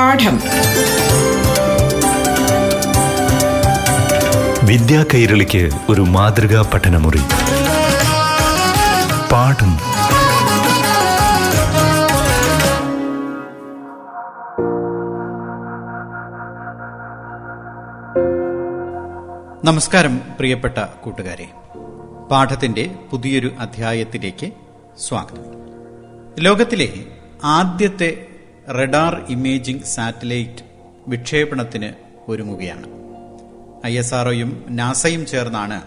പാഠം. വിദ്യാ കൈരളിക്ക് ഒരു മാതൃകാ പഠനമുറി. പാഠം. നമസ്കാരം പ്രിയപ്പെട്ട കൂട്ടുകാരെ. പാഠത്തിന്റെ പുതിയൊരു അധ്യായത്തിലേക്ക് സ്വാഗതം. ലോകത്തിലെ ആദ്യത്തെ റഡാർ ഇമേജിംഗ് സാറ്റലൈറ്റ് വിക്ഷേപണത്തിന് ഒരുങ്ങുകയാണ്. ഐ എസ് ആർഒയും നാസയും ചേർന്നാണ്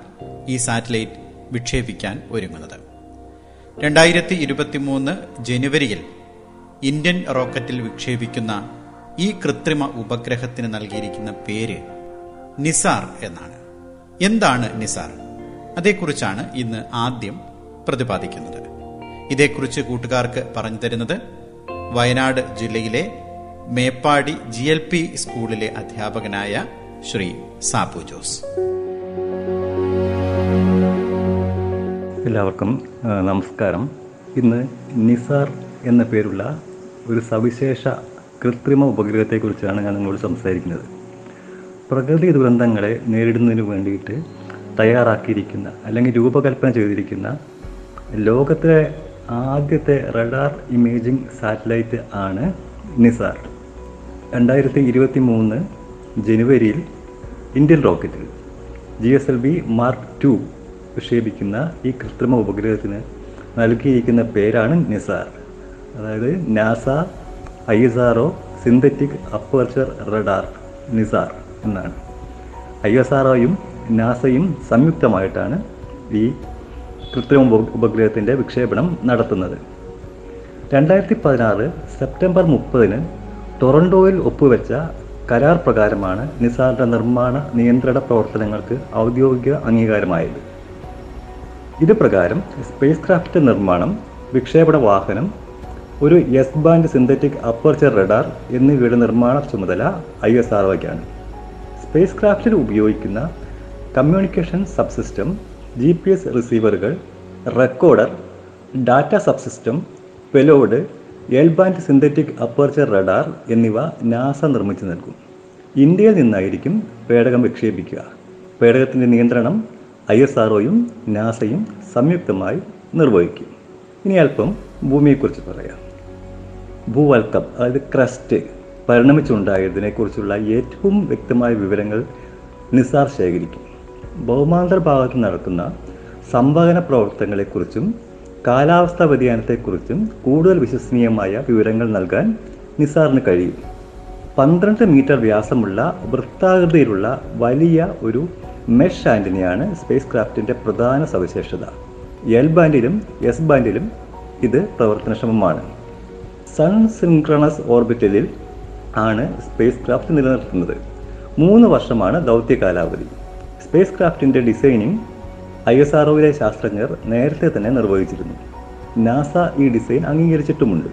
ഈ സാറ്റലൈറ്റ് വിക്ഷേപിക്കാൻ ഒരുങ്ങുന്നത്. രണ്ടായിരത്തി ഇരുപത്തിമൂന്ന് ജനുവരിയിൽ ഇന്ത്യൻ റോക്കറ്റിൽ വിക്ഷേപിക്കുന്ന ഈ കൃത്രിമ ഉപഗ്രഹത്തിന് നൽകിയിരിക്കുന്ന പേര് നിസാർ എന്നാണ്. എന്താണ് നിസാർ? അതേക്കുറിച്ചാണ് ഇന്ന് ആദ്യം പ്രതിപാദിക്കുന്നത്. ഇതേക്കുറിച്ച് കൂട്ടുകാർക്ക് പറഞ്ഞു തരുന്നത് വയനാട് ജില്ലയിലെ മേപ്പാടി ജി എൽ പി സ്കൂളിലെ അധ്യാപകനായ ശ്രീ സാബു ജോസ്. എല്ലാവർക്കും നമസ്കാരം. ഇന്ന് നിസാർ എന്ന പേരുള്ള ഒരു സവിശേഷ കൃത്രിമ ഉപഗ്രഹത്തെക്കുറിച്ചാണ് ഞാൻ നിങ്ങളോട് സംസാരിക്കുന്നത്. പ്രകൃതി ദുരന്തങ്ങളെ നേരിടുന്നതിന് വേണ്ടിയിട്ട് തയ്യാറാക്കിയിരിക്കുന്ന അല്ലെങ്കിൽ രൂപകൽപ്പന ചെയ്തിരിക്കുന്ന ലോകത്തിലെ ആദ്യത്തെ റഡാർ ഇമേജിംഗ് സാറ്റലൈറ്റ് ആണ് നിസാർ. രണ്ടായിരത്തി ഇരുപത്തി മൂന്ന് ജനുവരിയിൽ Indian റോക്കറ്റിൽ G S L V mark two വിക്ഷേപിക്കുന്ന ഈ കൃത്രിമ ഉപഗ്രഹത്തിന് നൽകിയിരിക്കുന്ന പേരാണ് നിസാർ. അതായത് NASA I S R O synthetic aperture radar NISAR എന്നാണ്. ഐ എസ് ആർ ഒയും നാസയും സംയുക്തമായിട്ടാണ് ഈ കൃത്രിമ ഉപ- ഉപഗ്രഹത്തിന്റെ വിക്ഷേപണം നടത്തുന്നത്. രണ്ടായിരത്തി പതിനാറ് സെപ്റ്റംബർ മുപ്പതിന് ടൊറൻഡോയിൽ ഒപ്പുവെച്ച കരാർ പ്രകാരമാണ് നിസാറിന്റെ നിർമ്മാണ നിയന്ത്രണ പ്രവർത്തനങ്ങൾക്ക് ഔദ്യോഗിക അംഗീകാരമായത്. ഇത് പ്രകാരം സ്പേസ് ക്രാഫ്റ്റ് നിർമ്മാണം വിക്ഷേപണ വാഹനം ഒരു S band synthetic aperture radar എന്നിവയുടെ നിർമ്മാണ ചുമതല ഐ എസ് ആർ സ്പേസ് ക്രാഫ്റ്റിൽ ഉപയോഗിക്കുന്ന communication subsystem G P S റിസീവറുകൾ recorder data subsystem payload L band synthetic aperture radar എന്നിവ നാസ നിർമ്മിച്ചു നൽകും. ഇന്ത്യയിൽ നിന്നായിരിക്കും പേടകം വിക്ഷേപിക്കുക. പേടകത്തിന്റെ നിയന്ത്രണം ഐ എസ് ആർഒയും നാസയും സംയുക്തമായി നിർവഹിക്കും. ഇനി അല്പം ഭൂമിയെക്കുറിച്ച് പറയാം. ഭൂവൽക്കം അതായത് ക്രസ്റ്റ് പരിണമിച്ചുണ്ടായതിനെക്കുറിച്ചുള്ള ഏറ്റവും വ്യക്തമായ വിവരങ്ങൾ നിസാർ ശേഖരിക്കും. ഭൗമാന്തര ഭാഗത്ത് നടക്കുന്ന സംവഹന പ്രവർത്തനങ്ങളെക്കുറിച്ചും കാലാവസ്ഥാ വ്യതിയാനത്തെക്കുറിച്ചും കൂടുതൽ വിശ്വസനീയമായ വിവരങ്ങൾ നൽകാൻ നിസാറിന് കഴിയും. പന്ത്രണ്ട് മീറ്റർ വ്യാസമുള്ള വൃത്താകൃതിയിലുള്ള വലിയ ഒരു മെഷ് ആന്റിനയാണ് സ്പേസ് ക്രാഫ്റ്റിന്റെ പ്രധാന സവിശേഷത. എൽ ബാൻഡിലും എസ് ബാൻഡിലും ഇത് പ്രവർത്തനക്ഷമമാണ്. സൺ സിൻക്രണസ് ഓർബിറ്റലിൽ ആണ് സ്പേസ് ക്രാഫ്റ്റ് നിലനിർത്തുന്നത്. മൂന്ന് വർഷമാണ് ദൗത്യ കാലാവധി സ്പേസ് ക്രാഫ്റ്റിന്റെ ഡിസൈനിങ് ഐ എസ് ആർ ശാസ്ത്രജ്ഞർ നേരത്തെ തന്നെ നിർവഹിച്ചിരുന്നു. നാസ ഈ ഡിസൈൻ അംഗീകരിച്ചിട്ടുമുണ്ട്.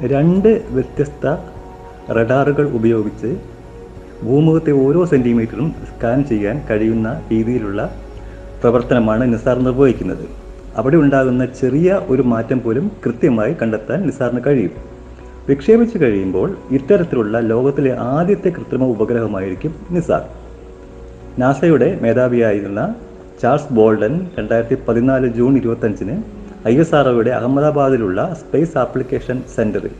രണ്ട് വ്യത്യസ്ത റഡാറുകൾ ഉപയോഗിച്ച് ഭൂമുഖത്തെ ഓരോ സെന്റിമീറ്ററും സ്കാൻ ചെയ്യാൻ കഴിയുന്ന രീതിയിലുള്ള പ്രവർത്തനമാണ് നിസാർ നിർവഹിക്കുന്നത്. അവിടെ ഉണ്ടാകുന്ന ചെറിയ ഒരു മാറ്റം പോലും കൃത്യമായി കണ്ടെത്താൻ നിസാറിന് കഴിയും. വിക്ഷേപിച്ചു കഴിയുമ്പോൾ ഇത്തരത്തിലുള്ള ലോകത്തിലെ ആദ്യത്തെ കൃത്രിമ ഉപഗ്രഹമായിരിക്കും നിസാർ. നാസയുടെ മേധാവിയായിരുന്ന ചാൾസ് ബോൾഡൻ രണ്ടായിരത്തി പതിനാല് ജൂൺ ഇരുപത്തഞ്ചിന് ഐ എസ് ആർ അഹമ്മദാബാദിലുള്ള സ്പേസ് ആപ്ലിക്കേഷൻ സെന്ററിൽ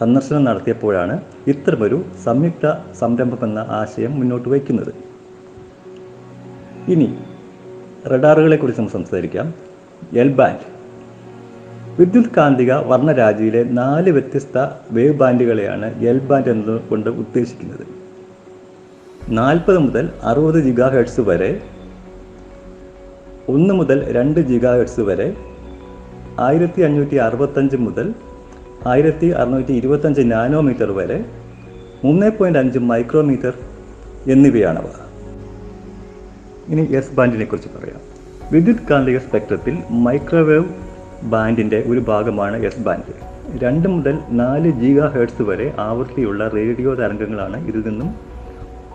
സന്ദർശനം നടത്തിയപ്പോഴാണ് ഇത്തരമൊരു സംയുക്ത സംരംഭം എന്ന ആശയം മുന്നോട്ട് വയ്ക്കുന്നത്. ഇനി റഡാറുകളെ കുറിച്ച് നമുക്ക് സംസാരിക്കാം. L band. വിദ്യുത് കാന്തിക വർണരാജിയിലെ നാല് വ്യത്യസ്ത വേവ് ബാൻഡുകളെയാണ് എൽ ബാൻഡ് എന്നതുകൊണ്ട് ഉദ്ദേശിക്കുന്നത്. നാൽപ്പത് മുതൽ അറുപത് ജിഗാ ഹെഡ്സ് വരെ ഒന്ന് മുതൽ രണ്ട് ജിഗാ ഹെഡ്സ് വരെ ആയിരത്തി അഞ്ഞൂറ്റി അറുപത്തഞ്ച് മുതൽ ആയിരത്തി അറുന്നൂറ്റി ഇരുപത്തഞ്ച് നാനോമീറ്റർ വരെ മൂന്ന് പോയിന്റ് അഞ്ച് മൈക്രോമീറ്റർ എന്നിവയാണവ. ഇനി എസ് ബാൻഡിനെ കുറിച്ച് പറയാം. വിദ്യുത് കാന്തിക സ്പെക്ട്രത്തിൽ മൈക്രോവേവ് ബാൻഡിന്റെ ഒരു ഭാഗമാണ് എസ് ബാൻഡ്. രണ്ട് മുതൽ നാല് ജിഗാ ഹെർട്സ് വരെ ആവൃത്തിയുള്ള റേഡിയോ തരംഗങ്ങളാണ് ഇതിൽ നിന്നും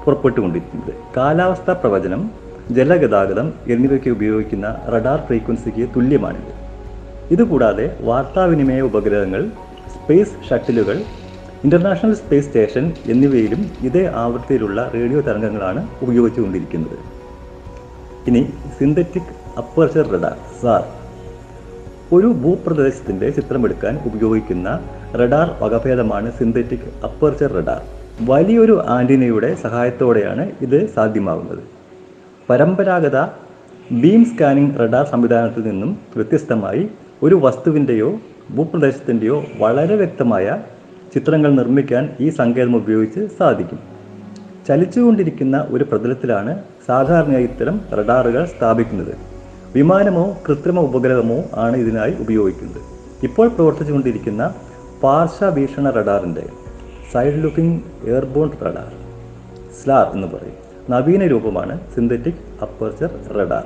പുറപ്പെട്ടുകൊണ്ടിരിക്കുന്നത്. കാലാവസ്ഥാ പ്രവചനം ജലഗതാഗതം എന്നിവയ്ക്ക് ഉപയോഗിക്കുന്ന റഡാർ ഫ്രീക്വൻസിക്ക് തുല്യമാണിത്. ഇതുകൂടാതെ വാർത്താവിനിമയ ഉപഗ്രഹങ്ങൾ സ്പേസ് ഷട്ടിലുകൾ ഇന്റർനാഷണൽ സ്പേസ് സ്റ്റേഷൻ എന്നിവയിലും ഇതേ ആവൃത്തിയിലുള്ള റേഡിയോ തരംഗങ്ങളാണ് ഉപയോഗിച്ചുകൊണ്ടിരിക്കുന്നത്. ഇനി സിന്തറ്റിക് അപ്പർച്ചർ റഡാർ സാർ. ഒരു ഭൂപ്രദേശത്തിന്റെ ചിത്രമെടുക്കാൻ ഉപയോഗിക്കുന്ന റഡാർ വകഭേദമാണ് സിന്തറ്റിക് അപ്പർച്ചർ റഡാർ. വലിയൊരു ആന്റിനയുടെ സഹായത്തോടെയാണ് ഇത് സാധ്യമാകുന്നത് പരമ്പരാഗത ബീം സ്കാനിംഗ് റഡാർ സംവിധാനത്തിൽ നിന്നും വ്യത്യസ്തമായി ഒരു വസ്തുവിന്റെയോ ഭൂപ്രദേശത്തിന്റെയോ വളരെ വ്യക്തമായ ചിത്രങ്ങൾ നിർമ്മിക്കാൻ ഈ സങ്കേതം ഉപയോഗിച്ച് സാധിക്കും. ചലിച്ചുകൊണ്ടിരിക്കുന്ന ഒരു പ്രതലത്തിലാണ് സാധാരണയായി ഇത്തരം റഡാറുകൾ സ്ഥാപിക്കുന്നത്. വിമാനമോ കൃത്രിമ ഉപഗ്രഹമോ ആണ് ഇതിനായി ഉപയോഗിക്കുന്നത്. ഇപ്പോൾ പ്രവർത്തിച്ചുകൊണ്ടിരിക്കുന്ന പാർശ്വവീക്ഷണ റഡാറിന്റെ side looking airborne radar SLAR എന്ന് പറയും. നവീന രൂപമാണ് സിന്തറ്റിക് അപ്പർച്ചർ റഡാർ.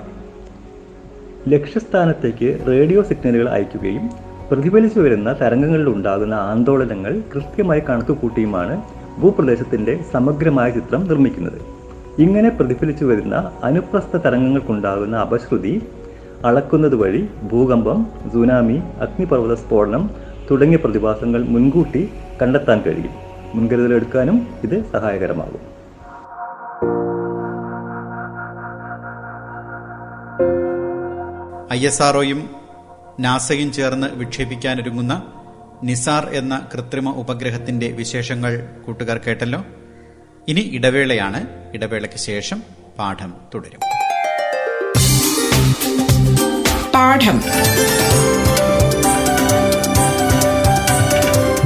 ലക്ഷ്യസ്ഥാനത്തേക്ക് റേഡിയോ സിഗ്നലുകൾ അയക്കുകയും പ്രതിഫലിച്ചു വരുന്ന തരംഗങ്ങളിൽ ഉണ്ടാകുന്ന ആന്തോളനങ്ങൾ കൃത്യമായി കണക്കുകൂട്ടിയുമാണ് ഭൂപ്രദേശത്തിന്റെ സമഗ്രമായ ചിത്രം നിർമ്മിക്കുന്നത്. ഇങ്ങനെ പ്രതിഫലിച്ചു വരുന്ന അനുപ്രസ്ഥ തരംഗങ്ങൾക്കുണ്ടാകുന്ന അപശ്രുതി അളക്കുന്നത് വഴി ഭൂകമ്പം സുനാമി അഗ്നിപർവത സ്ഫോടനം തുടങ്ങിയ പ്രതിഭാസങ്ങൾ മുൻകൂട്ടി കണ്ടെത്താൻ കഴിയും. മുൻകരുതലെടുക്കാനും ഇത് സഹായകരമാകും. ഐ എസ് ആർഒയും നാസയും ചേർന്ന് വിക്ഷേപിക്കാനൊരുങ്ങുന്ന നിസാർ എന്ന കൃത്രിമ ഉപഗ്രഹത്തിന്റെ വിശേഷങ്ങൾ കൂട്ടുകാർ കേട്ടല്ലോ. ഇനി ഇടവേളയാണ്. ഇടവേളയ്ക്ക് ശേഷം പാഠം തുടരും. പാഠം.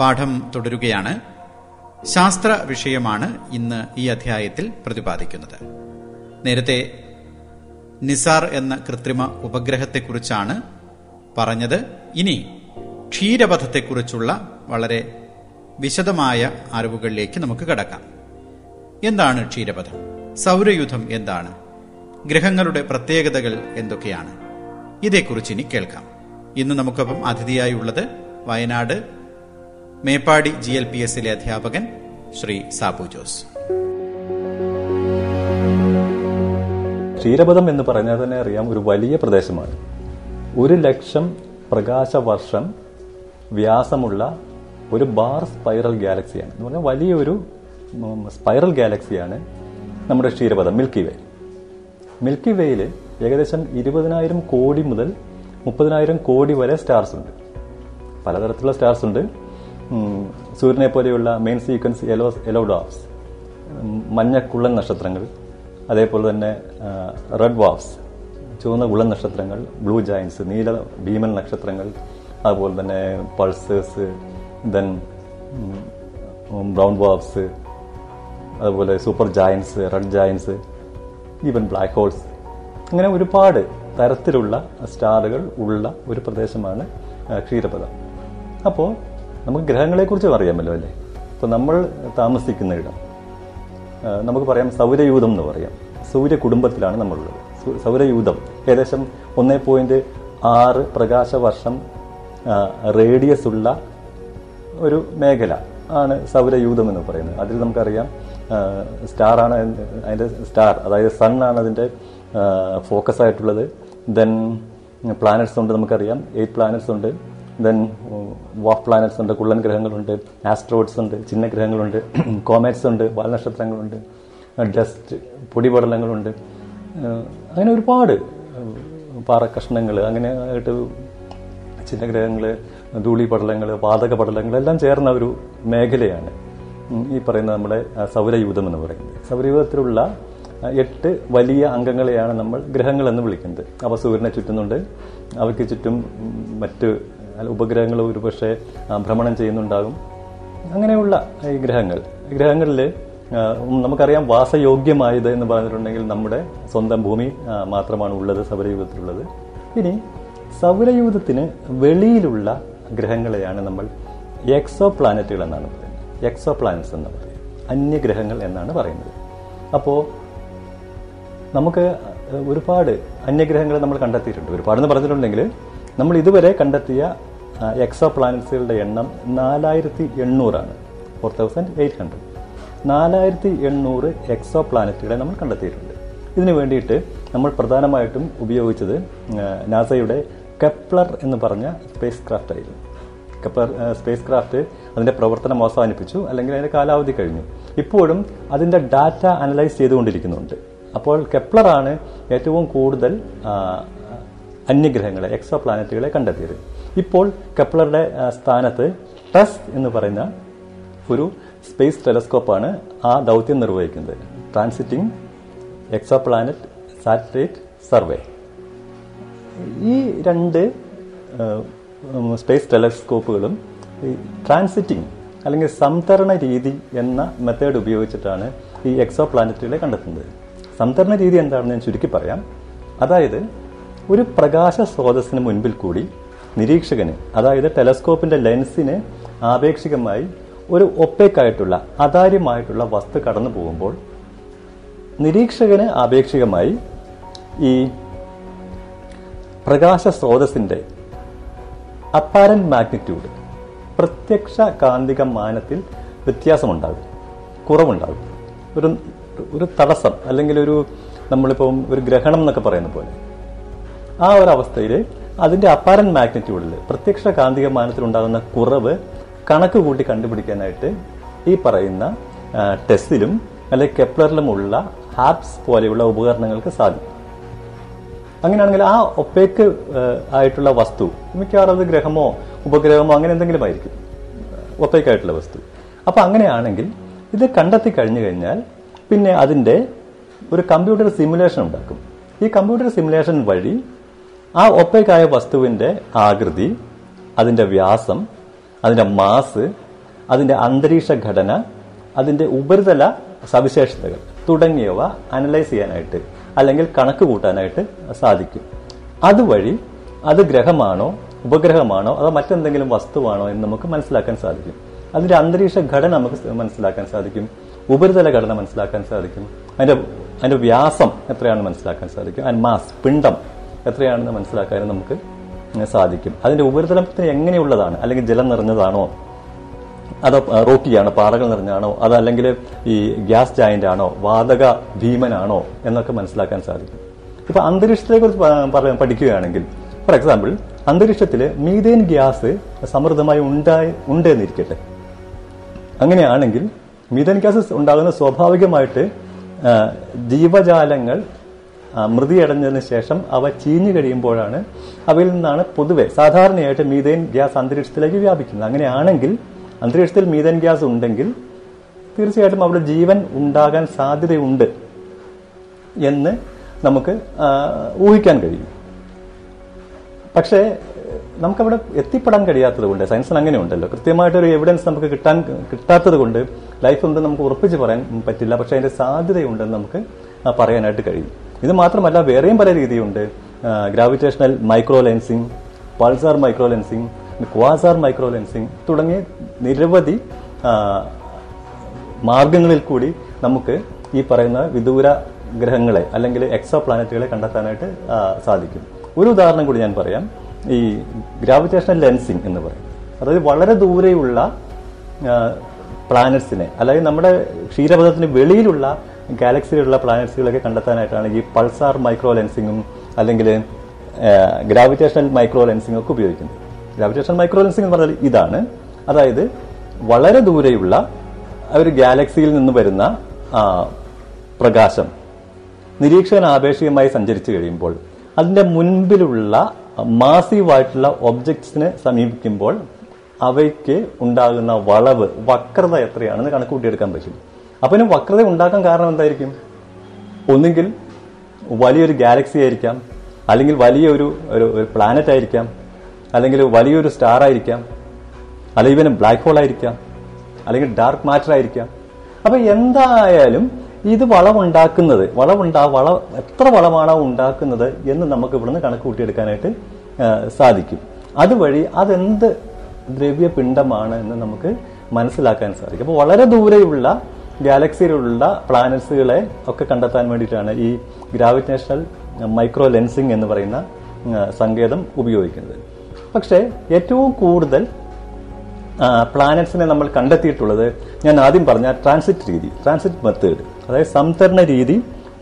പാഠം തുടരുകയാണ്. ശാസ്ത്ര വിഷയമാണ് ഇന്ന് ഈ അധ്യായത്തിൽ പ്രതിപാദിക്കുന്നത്. നേരത്തെ നിസാർ എന്ന കൃത്രിമ ഉപഗ്രഹത്തെക്കുറിച്ചാണ് പറഞ്ഞത്. ഇനി ക്ഷീരപഥത്തെക്കുറിച്ചുള്ള വളരെ വിശദമായ അറിവുകളിലേക്ക് നമുക്ക് കടക്കാം. എന്താണ് ക്ഷീരപഥം? സൗരയുധം എന്താണ്? ഗ്രഹങ്ങളുടെ പ്രത്യേകതകൾ എന്തൊക്കെയാണ്? ഇതേക്കുറിച്ച് ഇനി കേൾക്കാം. ഇന്ന് നമുക്കൊപ്പം അതിഥിയായുള്ളത് Wayanad Meppadi G L P എസിലെ അധ്യാപകൻ ശ്രീ സാബു ജോസ്. ക്ഷീരപഥം എന്ന് പറഞ്ഞാൽ തന്നെ അറിയാം ഒരു വലിയ പ്രദേശമാണ്. ഒരു ലക്ഷം പ്രകാശ വർഷം വ്യാസമുള്ള ഒരു ബാർ സ്പൈറൽ ഗാലക്സിയാണ്. എന്ന് പറഞ്ഞാൽ വലിയൊരു സ്പൈറൽ ഗാലക്സിയാണ് നമ്മുടെ ക്ഷീരപഥം മിൽക്കി വേ. മിൽക്കി വേയിൽ ഏകദേശം ഇരുപതിനായിരം കോടി മുതൽ മുപ്പതിനായിരം കോടി വരെ സ്റ്റാർസ് ഉണ്ട്. പലതരത്തിലുള്ള സ്റ്റാർസ് ഉണ്ട്. സൂര്യനെ പോലെയുള്ള main sequence yellow yellow dwarfs മഞ്ഞ കുള്ളൻ നക്ഷത്രങ്ങൾ അതേപോലെ തന്നെ റെഡ് വാഫ്സ് ചുവന്ന കുള്ളൻ നക്ഷത്രങ്ങൾ ബ്ലൂ ജയൻസ് നീല ഭീമൻ നക്ഷത്രങ്ങൾ അതുപോലെ തന്നെ പൾസേഴ്സ് ദെൻ ബ്രൗൺ വാഫ്സ് അതുപോലെ super giants red giants even black holes അങ്ങനെ ഒരുപാട് തരത്തിലുള്ള സ്റ്റാറുകൾ ഉള്ള ഒരു പ്രദേശമാണ് ക്ഷീരപഥം. അപ്പോൾ നമുക്ക് ഗ്രഹങ്ങളെക്കുറിച്ച് അറിയാമല്ലോ അല്ലേ? ഇപ്പോൾ നമ്മൾ താമസിക്കുന്ന ഇടം നമുക്ക് പറയാം സൗരയൂഥം എന്ന് പറയാം. സൂര്യ കുടുംബത്തിലാണ് നമ്മളുള്ളത് സൗരയൂഥം ഏകദേശം ഒന്നേ പോയിന്റ് ആറ് പ്രകാശ വർഷം റേഡിയസ് ഉള്ള ഒരു മേഖല ആണ് സൗരയൂഥം എന്ന് പറയുന്നത്. അതിൽ നമുക്കറിയാം സ്റ്റാർ ആണ് അതിന്റെ സ്റ്റാർ അതായത് സൺ ആണ് അതിന്റെ ഫോക്കസ് ആയിട്ടുള്ളത്. ദെൻ പ്ലാനറ്റ്സ് ഉണ്ട് നമുക്കറിയാം എയ്റ്റ് പ്ലാനറ്റ്സ് ഉണ്ട്. ദെൻ വാഫ് പ്ലാനറ്റ്സ് ഉണ്ട് കുള്ളൻ ഗ്രഹങ്ങളുണ്ട് ആസ്ട്രോയിഡ്സ് ഉണ്ട് ചിഹ്ന ഗ്രഹങ്ങളുണ്ട് കോമേറ്റ്സ് ഉണ്ട് വാൽനക്ഷത്രങ്ങളുണ്ട് ഡസ്റ്റ് പൊടിപടലങ്ങളുണ്ട്. അങ്ങനെ ഒരുപാട് പാറക്കഷ്ണങ്ങൾ അങ്ങനെ ആയിട്ട് ചിഹ്നഗ്രഹങ്ങൾ ഗ്രഹങ്ങൾ വാതക പടലങ്ങൾ എല്ലാം ചേർന്ന ഒരു മേഖലയാണ്. ഈ പറയുന്ന നമ്മുടെ സൗരയൂഥം എന്ന് പറയുന്നത്. സൗരയൂഥത്തിലുള്ള എട്ട് വലിയ അംഗങ്ങളെയാണ് നമ്മൾ ഗ്രഹങ്ങൾ എന്ന് വിളിക്കുന്നത്. അവ സൂര്യനെ ചുറ്റുന്നുണ്ട്. അവയ്ക്ക് ചുറ്റും മറ്റ് ഉപഗ്രഹങ്ങൾ ഒരുപക്ഷെ ഭ്രമണം ചെയ്യുന്നുണ്ടാകും. അങ്ങനെയുള്ള ഈ ഗ്രഹങ്ങൾ. ഗ്രഹങ്ങളിൽ നമുക്കറിയാം വാസയോഗ്യമായത് എന്ന് പറഞ്ഞിട്ടുണ്ടെങ്കിൽ നമ്മുടെ സ്വന്തം ഭൂമി മാത്രമാണ് ഉള്ളത് സൗരയൂഥത്തിലുള്ളത്. ഇനി സൗരയൂഥത്തിന് വെളിയിലുള്ള ഗ്രഹങ്ങളെയാണ് നമ്മൾ എക്സോ പ്ലാനറ്റുകൾ എന്നാണ് പറയുന്നത്. എക്സോ പ്ലാനറ്റ്സ് എന്ന് പറയുന്നത്. അന്യഗ്രഹങ്ങൾ എന്നാണ് പറയുന്നത്. അപ്പോൾ നമുക്ക് ഒരുപാട് അന്യഗ്രഹങ്ങൾ നമ്മൾ കണ്ടെത്തിയിട്ടുണ്ട്. ഒരുപാടെന്ന് പറഞ്ഞിട്ടുണ്ടെങ്കിൽ നമ്മൾ ഇതുവരെ കണ്ടെത്തിയ എക്സോ പ്ലാനറ്റ്സുകളുടെ എണ്ണം നാലായിരത്തി എണ്ണൂറാണ് ഫോർ തൗസൻഡ് എയ്റ്റ് ഹൺഡ്രഡ് നാലായിരത്തി എണ്ണൂറ് എക്സോ പ്ലാനറ്റുകളെ നമ്മൾ കണ്ടെത്തിയിട്ടുണ്ട്. ഇതിനു വേണ്ടിയിട്ട് നമ്മൾ പ്രധാനമായിട്ടും ഉപയോഗിച്ചത് നാസയുടെ കെപ്ലർ എന്ന് പറഞ്ഞ സ്പേസ് ക്രാഫ്റ്റ് ആയിരുന്നു. കെപ്ലർ സ്പേസ് ക്രാഫ്റ്റ് അതിന്റെ പ്രവർത്തനം അവസാനിപ്പിച്ചു അല്ലെങ്കിൽ അതിന്റെ കാലാവധി കഴിഞ്ഞു. ഇപ്പോഴും അതിന്റെ ഡാറ്റ അനലൈസ് ചെയ്തുകൊണ്ടിരിക്കുന്നുണ്ട്. അപ്പോൾ കെപ്ലറാണ് ഏറ്റവും കൂടുതൽ അന്യഗ്രഹങ്ങളെ എക്സോ പ്ലാനറ്റുകളെ കണ്ടെത്തിയത്. ഇപ്പോൾ കെപ്ലറുടെ സ്ഥാനത്ത് ടസ് എന്ന് പറയുന്ന ഒരു സ്പേസ് ടെലസ്കോപ്പാണ് ആ ദൗത്യം നിർവഹിക്കുന്നത്. ട്രാൻസിറ്റിംഗ് എക്സോ പ്ലാനറ്റ് സാറ്റലൈറ്റ് സർവേ ഈ രണ്ട് സ്പേസ് ടെലസ്കോപ്പുകളും ട്രാൻസിറ്റിംഗ് അല്ലെങ്കിൽ സംതരണ രീതി എന്ന മെത്തേഡ് ഉപയോഗിച്ചിട്ടാണ് ഈ എക്സോ പ്ലാനറ്റുകളെ കണ്ടെത്തുന്നത്. സംതരണ രീതി എന്താണെന്ന് ഞാൻ ചുരുക്കി പറയാം. അതായത് ഒരു പ്രകാശ സ്രോതസ്സിന് മുൻപിൽ കൂടി നിരീക്ഷകന് അതായത് ടെലസ്കോപ്പിന്റെ ലെൻസിന് ആപേക്ഷികമായി ഒരു ഒപ്പേക്കായിട്ടുള്ള അതാര്യമായിട്ടുള്ള വസ്തു കടന്നു പോകുമ്പോൾ നിരീക്ഷകന് ആപേക്ഷികമായി ഈ പ്രകാശ സ്രോതസ്സിന്റെ അപ്പാരന്റ് മാഗ്നിറ്റ്യൂഡ് പ്രത്യക്ഷ കാന്തിക മാനത്തിൽ വ്യത്യാസമുണ്ടാകും കുറവുണ്ടാകും. ഒരു ഒരു തടസ്സം അല്ലെങ്കിൽ ഒരു നമ്മളിപ്പം ഒരു ഗ്രഹണം എന്നൊക്കെ പറയുന്ന പോലെ. ആ ഒരു അവസ്ഥയിൽ അതിന്റെ അപ്പാരൻ മാഗ്നറ്റ്യൂഡിൽ പ്രത്യക്ഷ കാന്തിക മാനത്തിലുണ്ടാകുന്ന കുറവ് കണക്ക് കൂട്ടി കണ്ടുപിടിക്കാനായിട്ട് ഈ പറയുന്ന ടെസ്റ്റിലും അല്ലെങ്കിൽ കെപ്ലറിലുമുള്ള ഹാപ്സ് പോലെയുള്ള ഉപകരണങ്ങൾക്ക് സാധിക്കും. അങ്ങനെയാണെങ്കിൽ ആ ഒപ്പേക്ക് ആയിട്ടുള്ള വസ്തു മിക്കവാറും അത് ഗ്രഹമോ ഉപഗ്രഹമോ അങ്ങനെ എന്തെങ്കിലും ആയിരിക്കും. ഒപ്പേക്കായിട്ടുള്ള വസ്തു. അപ്പോൾ അങ്ങനെയാണെങ്കിൽ ഇത് കണ്ടെത്തി കഴിഞ്ഞു കഴിഞ്ഞാൽ പിന്നെ അതിന്റെ ഒരു കമ്പ്യൂട്ടർ സിമുലേഷൻ ഉണ്ടാക്കും. ഈ കമ്പ്യൂട്ടർ സിമുലേഷൻ വഴി ആ ഒപ്പേക്കായ വസ്തുവിന്റെ ആകൃതി അതിന്റെ വ്യാസം അതിന്റെ മാസ് അതിന്റെ അന്തരീക്ഷ ഘടന അതിന്റെ ഉപരിതല സവിശേഷതകൾ തുടങ്ങിയവ അനലൈസ് ചെയ്യാനായിട്ട് അല്ലെങ്കിൽ കണക്ക് കൂട്ടാനായിട്ട് സാധിക്കും. അതുവഴി അത് ഗ്രഹമാണോ ഉപഗ്രഹമാണോ അതോ മറ്റെന്തെങ്കിലും വസ്തുവാണോ എന്ന് നമുക്ക് മനസ്സിലാക്കാൻ സാധിക്കും. അതിന്റെ അന്തരീക്ഷ ഘടന നമുക്ക് മനസ്സിലാക്കാൻ സാധിക്കും. ഉപരിതല ഘടന മനസ്സിലാക്കാൻ സാധിക്കും. അതിന്റെ അതിന്റെ വ്യാസം എത്രയാണെന്ന് മനസ്സിലാക്കാൻ സാധിക്കും. ആൻഡ് മാസ് പിണ്ഡം. എത്രയാണെന്ന് മനസ്സിലാക്കാനും നമുക്ക് സാധിക്കും. അതിന്റെ ഉപരിതലത്തിന് എങ്ങനെയുള്ളതാണ്? അല്ലെങ്കിൽ ജലം നിറഞ്ഞതാണോ? അതോ റോക്കിയാണോ? പാറകൾ നിറഞ്ഞാണോ അതല്ലെങ്കിൽ ഈ ഗ്യാസ് ജായന്റ് ആണോ? വാതക ഭീമനാണോ? എന്നൊക്കെ മനസ്സിലാക്കാൻ സാധിക്കും. ഇപ്പൊ അന്തരീക്ഷത്തെ കുറിച്ച് പഠിക്കുകയാണെങ്കിൽ ഫോർ എക്സാമ്പിൾ അന്തരീക്ഷത്തിൽ മീതേൻ ഗ്യാസ് സമൃദ്ധമായി ഉണ്ടായി ഉണ്ട് എന്നിരിക്കട്ടെ അങ്ങനെയാണെങ്കിൽ മീതേൻ ഗ്യാസ് ഉണ്ടാകുന്ന സ്വാഭാവികമായിട്ട് ജീവജാലങ്ങൾ മൃതിയടഞ്ഞതിന് ശേഷം അവ ചീഞ്ഞു കഴിയുമ്പോഴാണ് അവയിൽ നിന്നാണ് പൊതുവെ സാധാരണയായിട്ട് മീതേൻ ഗ്യാസ് അന്തരീക്ഷത്തിലേക്ക് വ്യാപിക്കുന്നത്. അങ്ങനെയാണെങ്കിൽ അന്തരീക്ഷത്തിൽ മീതേൻ ഗ്യാസ് ഉണ്ടെങ്കിൽ തീർച്ചയായിട്ടും അവിടെ ജീവൻ ഉണ്ടാകാൻ സാധ്യതയുണ്ട് എന്ന് നമുക്ക് ഊഹിക്കാൻ കഴിയും. പക്ഷേ നമുക്കവിടെ എത്തിപ്പെടാൻ കഴിയാത്തത് കൊണ്ട് സയൻസിന് അങ്ങനെ ഉണ്ടല്ലോ കൃത്യമായിട്ടൊരു എവിഡൻസ് നമുക്ക് കിട്ടാൻ കിട്ടാത്തത് കൊണ്ട് ലൈഫ് ഉണ്ടെന്ന് നമുക്ക് ഉറപ്പിച്ച് പറയാൻ പറ്റില്ല പക്ഷെ അതിന്റെ സാധ്യതയുണ്ടെന്ന് നമുക്ക് പറയാനായിട്ട് കഴിയും. ഇത് മാത്രമല്ല വേറെയും പല രീതിയുണ്ട്. Gravitational microlensing pulsar microlensing quasar microlensing തുടങ്ങിയ നിരവധി മാർഗങ്ങളിൽ കൂടി നമുക്ക് ഈ പറയുന്ന വിദൂര ഗ്രഹങ്ങളെ അല്ലെങ്കിൽ എക്സോ പ്ലാനറ്റുകളെ കണ്ടെത്താനായിട്ട് സാധിക്കും. ഒരു ഉദാഹരണം കൂടി ഞാൻ പറയാം. ഈ ഗ്രാവിറ്റേഷണൽ ലെൻസിങ് എന്ന് പറയും. അതായത് വളരെ ദൂരെയുള്ള പ്ലാനറ്റ്സിനെ അല്ലെങ്കിൽ നമ്മുടെ ക്ഷീരപഥത്തിന് വെളിയിലുള്ള ഗാലക്സിയിലുള്ള പ്ലാനറ്റ്സുകളൊക്കെ കണ്ടെത്താനായിട്ടാണ് ഈ പൾസാർ മൈക്രോ ലെൻസിങ്ങും അല്ലെങ്കിൽ ഗ്രാവിറ്റേഷണൽ മൈക്രോ ലെൻസിങ് ഒക്കെ ഉപയോഗിക്കുന്നത്. ഗ്രാവിറ്റേഷണൽ മൈക്രോ ലെൻസിങ് എന്ന് പറഞ്ഞാൽ ഇതാണ്. അതായത് വളരെ ദൂരെയുള്ള ഒരു ഗാലക്സിയിൽ നിന്ന് വരുന്ന പ്രകാശം നിരീക്ഷകൻ ആപേക്ഷികമായി സഞ്ചരിച്ചു കഴിയുമ്പോൾ അതിന്റെ മുൻപിലുള്ള മാസീവായിട്ടുള്ള ഒബ്ജക്ട്സിനെ സമീപിക്കുമ്പോൾ അവയ്ക്ക് ഉണ്ടാകുന്ന വളവ് വക്രത എത്രയാണെന്ന് കണക്കുകൂട്ടിയെടുക്കാൻ പറ്റും. അപ്പൊ വക്രത ഉണ്ടാക്കാൻ കാരണം എന്തായിരിക്കും? ഒന്നുകിൽ വലിയൊരു ഗാലക്സി ആയിരിക്കാം അല്ലെങ്കിൽ വലിയൊരു ഒരു ഒരു പ്ലാനറ്റ് ആയിരിക്കാം അല്ലെങ്കിൽ വലിയൊരു സ്റ്റാർ ആയിരിക്കാം അല്ലെങ്കിൽ ഇവന് ബ്ലാക്ക് ഹോൾ ആയിരിക്കാം അല്ലെങ്കിൽ ഡാർക്ക് മാറ്റർ ആയിരിക്കാം. അപ്പൊ എന്തായാലും ഇത് വളമുണ്ടാക്കുന്നത് വളമുണ്ടാ വള എത്ര വളമാണോ ഉണ്ടാക്കുന്നത് എന്ന് നമുക്ക് ഇവിടുന്ന് കണക്ക് കൂട്ടിയെടുക്കാനായിട്ട് സാധിക്കും. അതുവഴി അതെന്ത് ദ്രവ്യപിണ്ഡമാണ് എന്ന് നമുക്ക് മനസ്സിലാക്കാൻ സാധിക്കും. അപ്പോൾ വളരെ ദൂരെയുള്ള ഗാലക്സിയിലുള്ള പ്ലാനറ്റ്സുകളെ ഒക്കെ കണ്ടെത്താൻ വേണ്ടിയിട്ടാണ് ഈ ഗ്രാവിറ്റേഷണൽ മൈക്രോ ലെൻസിങ് എന്ന് പറയുന്ന സങ്കേതം ഉപയോഗിക്കുന്നത്. പക്ഷേ ഏറ്റവും കൂടുതൽ പ്ലാനറ്റ്സിനെ നമ്മൾ കണ്ടെത്തിയിട്ടുള്ളത് ഞാൻ ആദ്യം പറഞ്ഞ ട്രാൻസിറ്റ് രീതി ട്രാൻസിറ്റ് മെത്തേഡ് അതായത് സംതരണ രീതി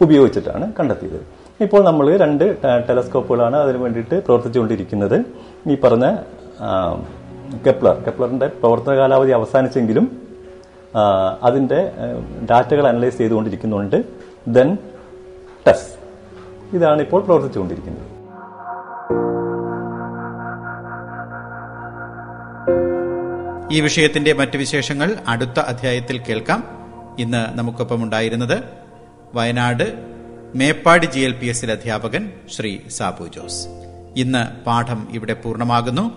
ഉപയോഗിച്ചിട്ടാണ് കണ്ടെത്തിയത്. ഇപ്പോൾ നമ്മൾ രണ്ട് ടെലസ്കോപ്പുകളാണ് അതിന് വേണ്ടിയിട്ട് പ്രവർത്തിച്ചുകൊണ്ടിരിക്കുന്നത്. ഈ പറഞ്ഞ കെപ്ലർ കെപ്ലറിന്റെ പ്രവർത്തന കാലാവധി അവസാനിച്ചെങ്കിലും ആ, അതിന്റെ ഡാറ്റകൾ അനലൈസ് ചെയ്തുകൊണ്ടിരിക്കുന്നുണ്ട്. ദെൻ ടെസ്. ഇതാണ് ഇപ്പോൾ പ്രവർത്തിച്ചുകൊണ്ടിരിക്കുന്നത്. ഈ വിഷയത്തിന്റെ മറ്റ് വിശേഷങ്ങൾ അടുത്ത അധ്യായത്തിൽ കേൾക്കാം. ഇന്ന് നമുക്കൊപ്പം ഉണ്ടായിരുന്നത് Wayanad Meppadi G L P എസിലെ അധ്യാപകൻ ശ്രീ സാബു ജോസ്. ഇന്ന് പാഠം ഇവിടെ പൂർണമാകുന്നു.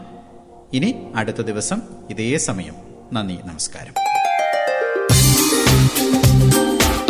ഇനി അടുത്ത ദിവസം ഇതേ സമയം. നന്ദി നമസ്കാരം.